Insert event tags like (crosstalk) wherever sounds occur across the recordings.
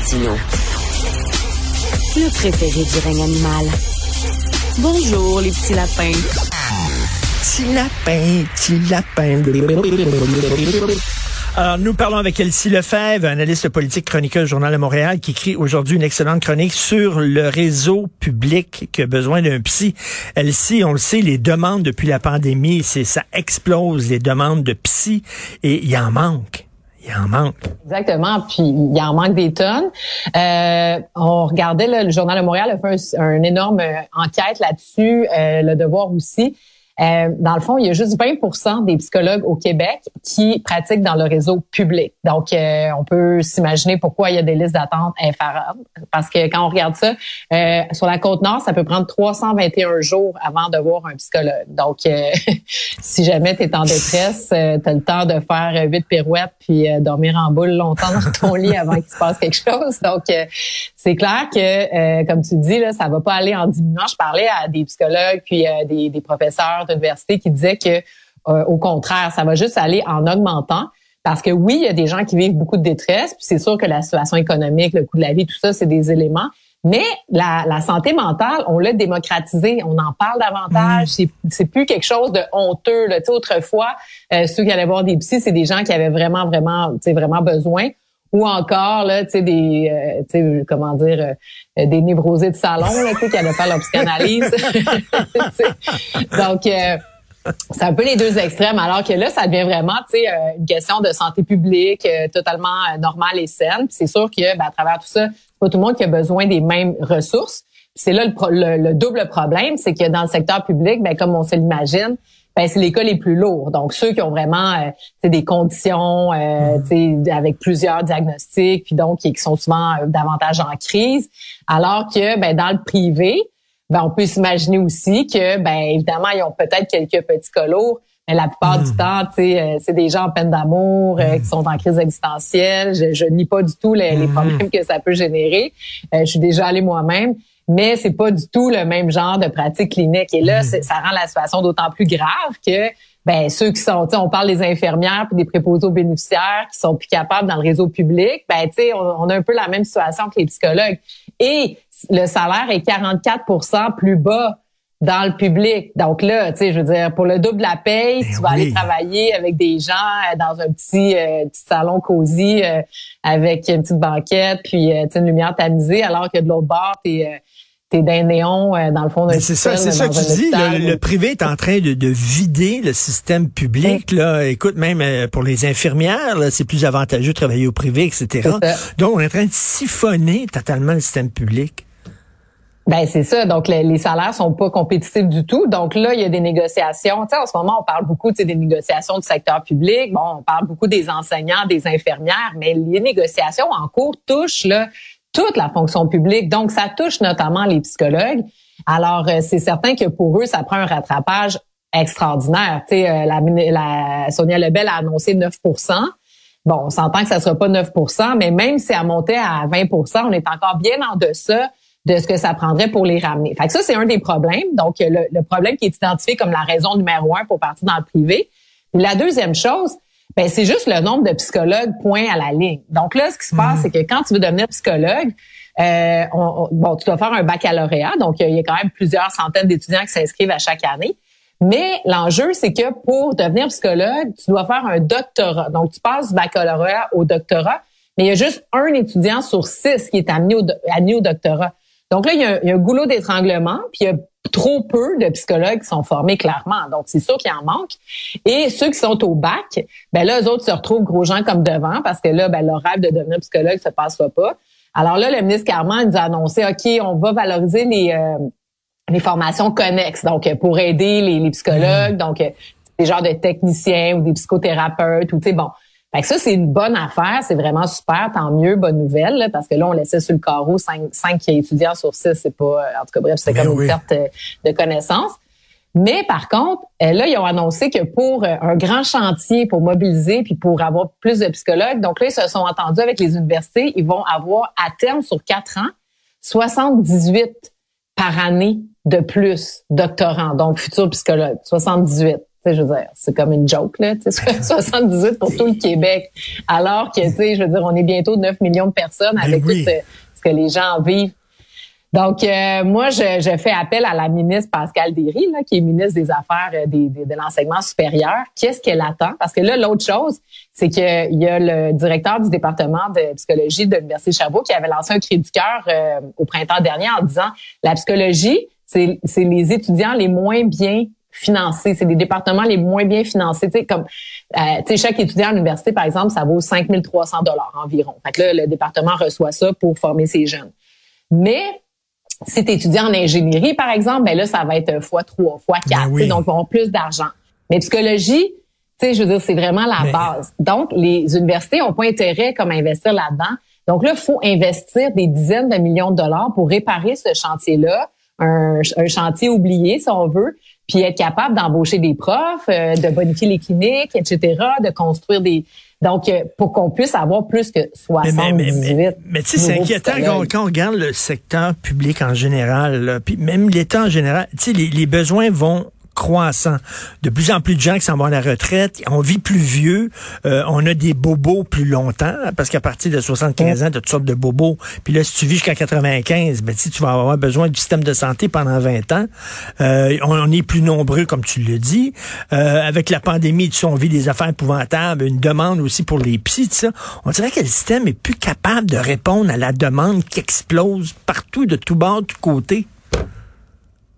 Martineau. Le préféré du règne animal. Bonjour, les petits lapins. Petit lapin, petit lapin. Alors, nous parlons avec Elsie Lefebvre, analyste politique chroniqueur du Journal de Montréal, qui écrit aujourd'hui une excellente chronique sur le réseau public qui a besoin d'un psy. Elsie, on le sait, les demandes depuis la pandémie, c'est ça explose, les demandes de psy, et il en manque. Il en manque. Exactement. Puis il en manque des tonnes. Euh, on regardait le Journal de Montréal a fait un, une énorme enquête là-dessus, euh, le Devoir aussi. Euh, dans le fond, il y a juste 20% des psychologues au Québec qui pratiquent dans le réseau public. Donc, euh, on peut s'imaginer pourquoi il y a des listes d'attente inférieures. Parce que quand on regarde ça, euh, sur la côte nord, ça peut prendre 321 jours avant de voir un psychologue. Donc, (laughs) si jamais tu es en détresse, tu as le temps de faire huit pirouettes puis dormir en boule longtemps dans ton lit avant qu'il se passe quelque chose. Donc, c'est clair que, comme tu dis, là, ça va pas aller en diminuant. Je parlais à des psychologues puis des, des professeurs d'université qui disait que euh, au contraire, ça va juste aller en augmentant. Parce que oui, il y a des gens qui vivent beaucoup de détresse, puis c'est sûr que la situation économique, le coût de la vie, tout ça, c'est des éléments. Mais la, la santé mentale, on l'a démocratisé, on en parle davantage. Mm. C'est plus quelque chose de honteux. Là. autrefois, euh, ceux qui allaient voir des psys, c'est des gens qui avaient vraiment, vraiment, vraiment besoin. Ou encore là, tu sais des, euh, comment dire, des névrosés de salon là, qui allaient faire leur psychanalyse. (laughs) (laughs) Donc c'est un peu les deux extrêmes, alors que là, ça devient vraiment, tu sais, euh, une question de santé publique euh, totalement euh, normale et saine. C'est sûr que, ben, à travers tout ça, pas tout le monde qui a besoin des mêmes ressources. C'est là le, double problème, c'est que dans le secteur public, ben, comme on se l'imagine, ben, c'est les cas les plus lourds. Donc, ceux qui ont vraiment des conditions mmh. avec plusieurs diagnostics, puis donc qui sont souvent davantage en crise, alors que ben, dans le privé, ben, on peut s'imaginer aussi que, ben, évidemment, ils ont peut-être quelques petits colos, mais la plupart du hmm. temps, euh, c'est des gens en peine d'amour euh, qui sont en crise existentielle. Je, ne nie pas du tout les, hmm. problèmes que ça peut générer. Euh, je suis déjà allée moi-même, mais c'est pas du tout le même genre de pratique clinique. Et là, hmm. ça rend la situation d'autant plus grave que ben ceux qui sont, on parle des infirmières puis des préposés aux bénéficiaires qui sont plus capables dans le réseau public, ben tu sais, on, on, a un peu la même situation que les psychologues. Et le salaire est 44% plus bas dans le public. Donc là, tu sais, je veux dire, pour le double de la paye, ben tu vas aller travailler avec des gens euh, dans un petit, euh, petit salon cosy euh, avec une petite banquette, puis euh, une lumière tamisée, alors que de l'autre bord, t'es t'es d'un néon dans le fond d'un C'est ça, c'est ça que tu dis. Le, privé est en train de, de vider le système public. Là, écoute, même pour les infirmières, c'est plus avantageux de travailler au privé, etc. Donc, on est en train de siphonner totalement le système public. Ben c'est ça. Donc les, salaires sont pas compétitifs du tout. Donc là, il y a des négociations. Tu sais, en ce moment, on parle beaucoup des négociations du secteur public. Bon, on parle beaucoup des enseignants, des infirmières, mais les négociations en cours touchent là toute la fonction publique. Donc ça touche notamment les psychologues. Alors euh, c'est certain que pour eux, ça prend un rattrapage extraordinaire. Tu sais, euh, la, la, Sonia Lebel a annoncé 9% Bon, on s'entend que ça sera pas 9% mais même si elle montait à 20% on est encore bien en deçà de ce que ça prendrait pour les ramener. Fait que ça, c'est un des problèmes. Donc, le, le, problème qui est identifié comme la raison numéro un pour partir dans le privé. La deuxième chose, ben, c'est juste le nombre de psychologues point à la ligne. Donc là, ce qui se passe, mhm. c'est que quand tu veux devenir psychologue, euh, bon, tu dois faire un baccalauréat, donc il y a quand même plusieurs centaines d'étudiants qui s'inscrivent à chaque année. Mais l'enjeu, c'est que pour devenir psychologue, tu dois faire un doctorat. Donc, tu passes du baccalauréat au doctorat, mais il y a juste un étudiant sur six qui est amené au, amené au doctorat. Donc là, il y a, un goulot d'étranglement, puis il y a trop peu de psychologues qui sont formés clairement. Donc, c'est sûr qu'il en manque. Et ceux qui sont au bac, ben là, eux autres se retrouvent gros gens comme devant parce que là, ben, leur rêve de devenir psychologue se passera pas. Alors là, le ministre Carman nous a annoncé, OK, on va valoriser les, euh, les formations connexes, donc pour aider les, les psychologues, mmh. donc des genres de techniciens ou des psychothérapeutes ou, tu sais, bon, fait que ça, c'est une bonne affaire, c'est vraiment super, tant mieux, bonne nouvelle, parce que là, on laissait sur le carreau cinq, cinq étudiants sur six, c'est pas, en tout cas, bref, c'est ben comme une perte euh, de connaissances. Mais par contre, euh, là, ils ont annoncé que pour euh, un grand chantier, pour mobiliser, puis pour avoir plus de psychologues, donc là, ils se sont entendus avec les universités, ils vont avoir à terme sur quatre ans 78 par année de plus doctorants, donc futurs psychologues, 78. Je veux dire, c'est comme une joke, là, 78 (laughs) pour tout le Québec. Alors que, tu sais, je veux dire, on est bientôt 9 millions de personnes ben avec tout ce que les gens vivent donc, euh, moi, je, je, fais appel à la ministre Pascal Derry, là, qui est ministre des Affaires euh, des, de l'enseignement supérieur. Qu'est-ce qu'elle attend? Parce que là, l'autre chose, c'est qu'il y a le directeur du département de psychologie de l'Université Chabot qui avait lancé un cri du cœur euh, au printemps dernier en disant la psychologie, c'est les étudiants les moins bien financés, c'est les départements les moins bien financés. Tu sais, comme, euh, tu sais, chaque étudiant à l'université, par exemple, ça vaut 5300 dollars environ. Fait que là, le département reçoit ça pour former ses jeunes. Mais si tu étudies en ingénierie, par exemple, ben là, ça va être fois trois, fois ben quatre. Donc, ils vont plus d'argent. Mais psychologie, tu sais, je veux dire, c'est vraiment la base. Donc, les universités ont pas intérêt comme à investir là-dedans. Donc là, il faut investir des dizaines de millions de dollars pour réparer ce chantier-là, un, un chantier oublié, si on veut, puis être capable d'embaucher des profs, euh, de bonifier les cliniques, etc., de construire des, donc, euh, pour qu'on puisse avoir plus que 78 Mais, mais, mais, tu sais, c'est inquiétant quand, on regarde le secteur public en général, puis même l'État en général, tu sais, les, les besoins vont croissant. De plus en plus de gens qui s'en vont à la retraite, on vit plus vieux, euh, on a des bobos plus longtemps, parce qu'à partir de 75 ans, tu as toutes sortes de bobos. Puis là, si tu vis jusqu'à 95, ben, tu vas avoir besoin du système de santé pendant 20 ans. Euh, on, est plus nombreux, comme tu le dis. Euh, avec la pandémie, tu sais, on vit des affaires épouvantables, une demande aussi pour les psy, ça. On dirait que le système est plus capable de répondre à la demande qui explose partout, de tous bords, de tous côtés.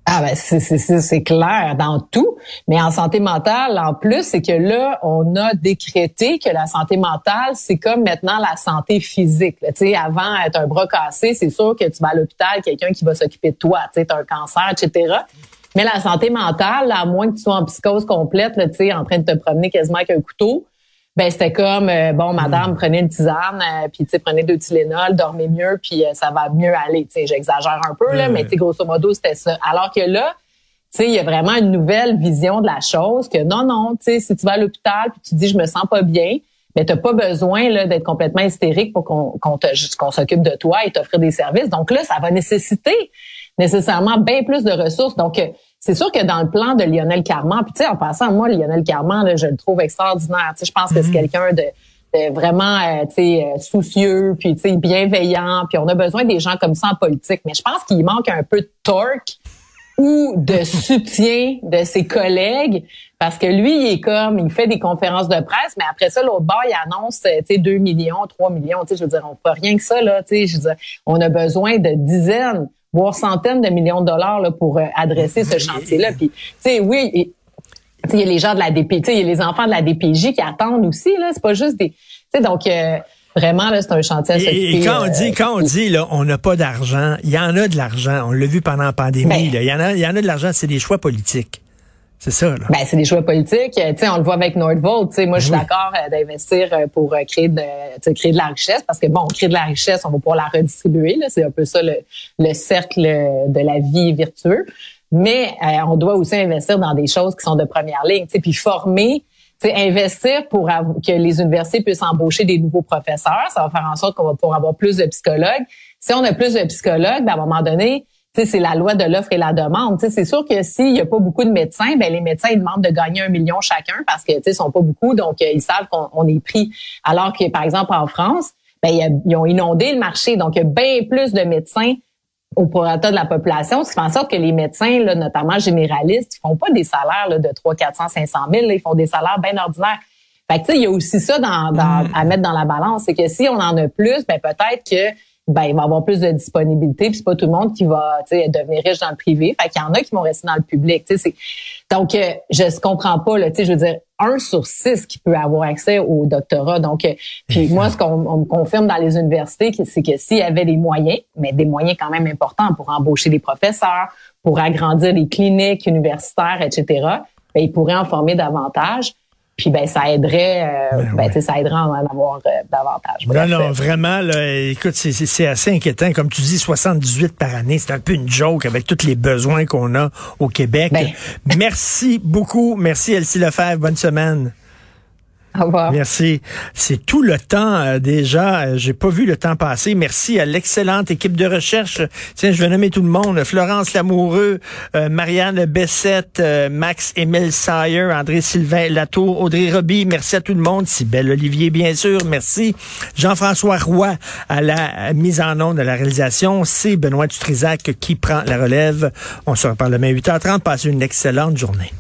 Ah ben c'est clair dans tout, mais en santé mentale, en plus, c'est que là, on a décrété que la santé mentale, c'est comme maintenant la santé physique. Tu sais, avant être un bras cassé, c'est sûr que tu vas à l'hôpital, quelqu'un qui va s'occuper de toi, tu sais, as un cancer, etc. Mais la santé mentale, à moins que tu sois en psychose complète, tu sais, en train de te promener quasiment avec un couteau, ben c'était comme euh, bon madame mm. prenez une tisane euh, puis tu sais prenez deux Tylenol dormez mieux puis euh, ça va mieux aller. Tu sais j'exagère un peu là mais tu grosso modo c'était ça. Alors que là tu sais il y a vraiment une nouvelle vision de la chose que non non tu sais si tu vas à l'hôpital puis tu dis je me sens pas bien mais t'as pas besoin là d'être complètement hystérique pour qu'on qu'on qu'on s'occupe de toi et t'offrir des services. Donc là ça va nécessiter nécessairement bien plus de ressources. Donc c'est sûr que dans le plan de Lionel Carman, puis tu sais, en passant, moi, Lionel Carman, je le trouve extraordinaire. Tu sais, je pense que c'est mhm. quelqu'un de, vraiment, euh, tu sais, euh, soucieux, puis tu sais, bienveillant, puis on a besoin des gens comme ça en politique. Mais je pense qu'il manque un peu de torque ou de (laughs) soutien de ses collègues parce que lui, il est comme, il fait des conférences de presse, mais après ça, l'autre bord, il annonce, tu sais, 2 millions, 3 millions, tu sais, je veux dire, on peut rien que ça, là, tu sais, je veux dire, on a besoin de dizaines voire centaines de millions de dollars là, pour euh, adresser ce chantier-là. Puis, tu sais, oui, il y a les gens de la DPJ, il y a les enfants de la DPJ qui attendent aussi. Là, c'est pas juste des, tu sais, donc. Euh, vraiment, là, c'est un chantier à Et, et quand on dit, euh, quand on dit, là, on n'a pas d'argent, il y en a de l'argent. On l'a vu pendant la pandémie, ben Il y en a, il y en a de l'argent, c'est des choix politiques. C'est ça, là. Ben, c'est des choix politiques. Tu sais, on le voit avec Nordvolt. Tu sais, moi, je suis d'accord d'investir pour créer de, créer de la richesse parce que bon, on crée de la richesse, on va pouvoir la redistribuer. Là, c'est un peu ça le, le cercle de la vie virtueux. Mais euh, on doit aussi investir dans des choses qui sont de première ligne. Tu sais, puis former, sais, investir pour que les universités puissent embaucher des nouveaux professeurs. Ça va faire en sorte qu'on va pouvoir avoir plus de psychologues. Si on a plus de psychologues, ben, à un moment donné, c'est la loi de l'offre et la demande. C'est sûr que s'il n'y a pas beaucoup de médecins, ben les médecins ils demandent de gagner un million chacun parce que ils sont pas beaucoup, donc euh, ils savent qu'on est pris. Alors que par exemple en France, ben ils ont inondé le marché, donc il y a bien plus de médecins au prorata de la population, ce qui fait en sorte que les médecins, là, notamment généralistes, ils font pas des salaires là, de 3, 400, 500 000, ils font des salaires bien ordinaires. Fait que, il y a aussi ça dans, dans, mm. à mettre dans la balance, c'est que si on en a plus, ben peut-être que ben il va avoir plus de disponibilité puis c'est pas tout le monde qui va devenir riche dans le privé. Fait qu'il y en a qui vont rester dans le public c'est donc euh, je ne comprends pas là je veux dire un sur six qui peut avoir accès au doctorat. Donc euh, puis moi ce qu'on me confirme dans les universités c'est que s'il y avait des moyens mais des moyens quand même importants pour embaucher des professeurs pour agrandir les cliniques universitaires etc ben ils pourraient en former davantage puis ben ça aiderait, euh, ben, ben ça aiderait à en avoir euh, davantage. non, non, vraiment, là, écoute, c'est assez inquiétant. Comme tu dis, 78 par année, c'est un peu une joke avec tous les besoins qu'on a au Québec. Ben. Merci beaucoup. Merci Elsie Lefebvre. Bonne semaine. Au revoir. Merci. C'est tout le temps euh, déjà. Euh, J'ai pas vu le temps passer. Merci à l'excellente équipe de recherche. Tiens, je vais nommer tout le monde. Florence Lamoureux, euh, Marianne Bessette, euh, Max Émile Sayer, André Sylvain Latour, Audrey Roby. Merci à tout le monde. Sybelle Olivier, bien sûr. Merci. Jean-François Roy à la mise en onde de la réalisation. C'est Benoît Dutrisac qui prend la relève. On se reparle demain 8h30. Passez une excellente journée.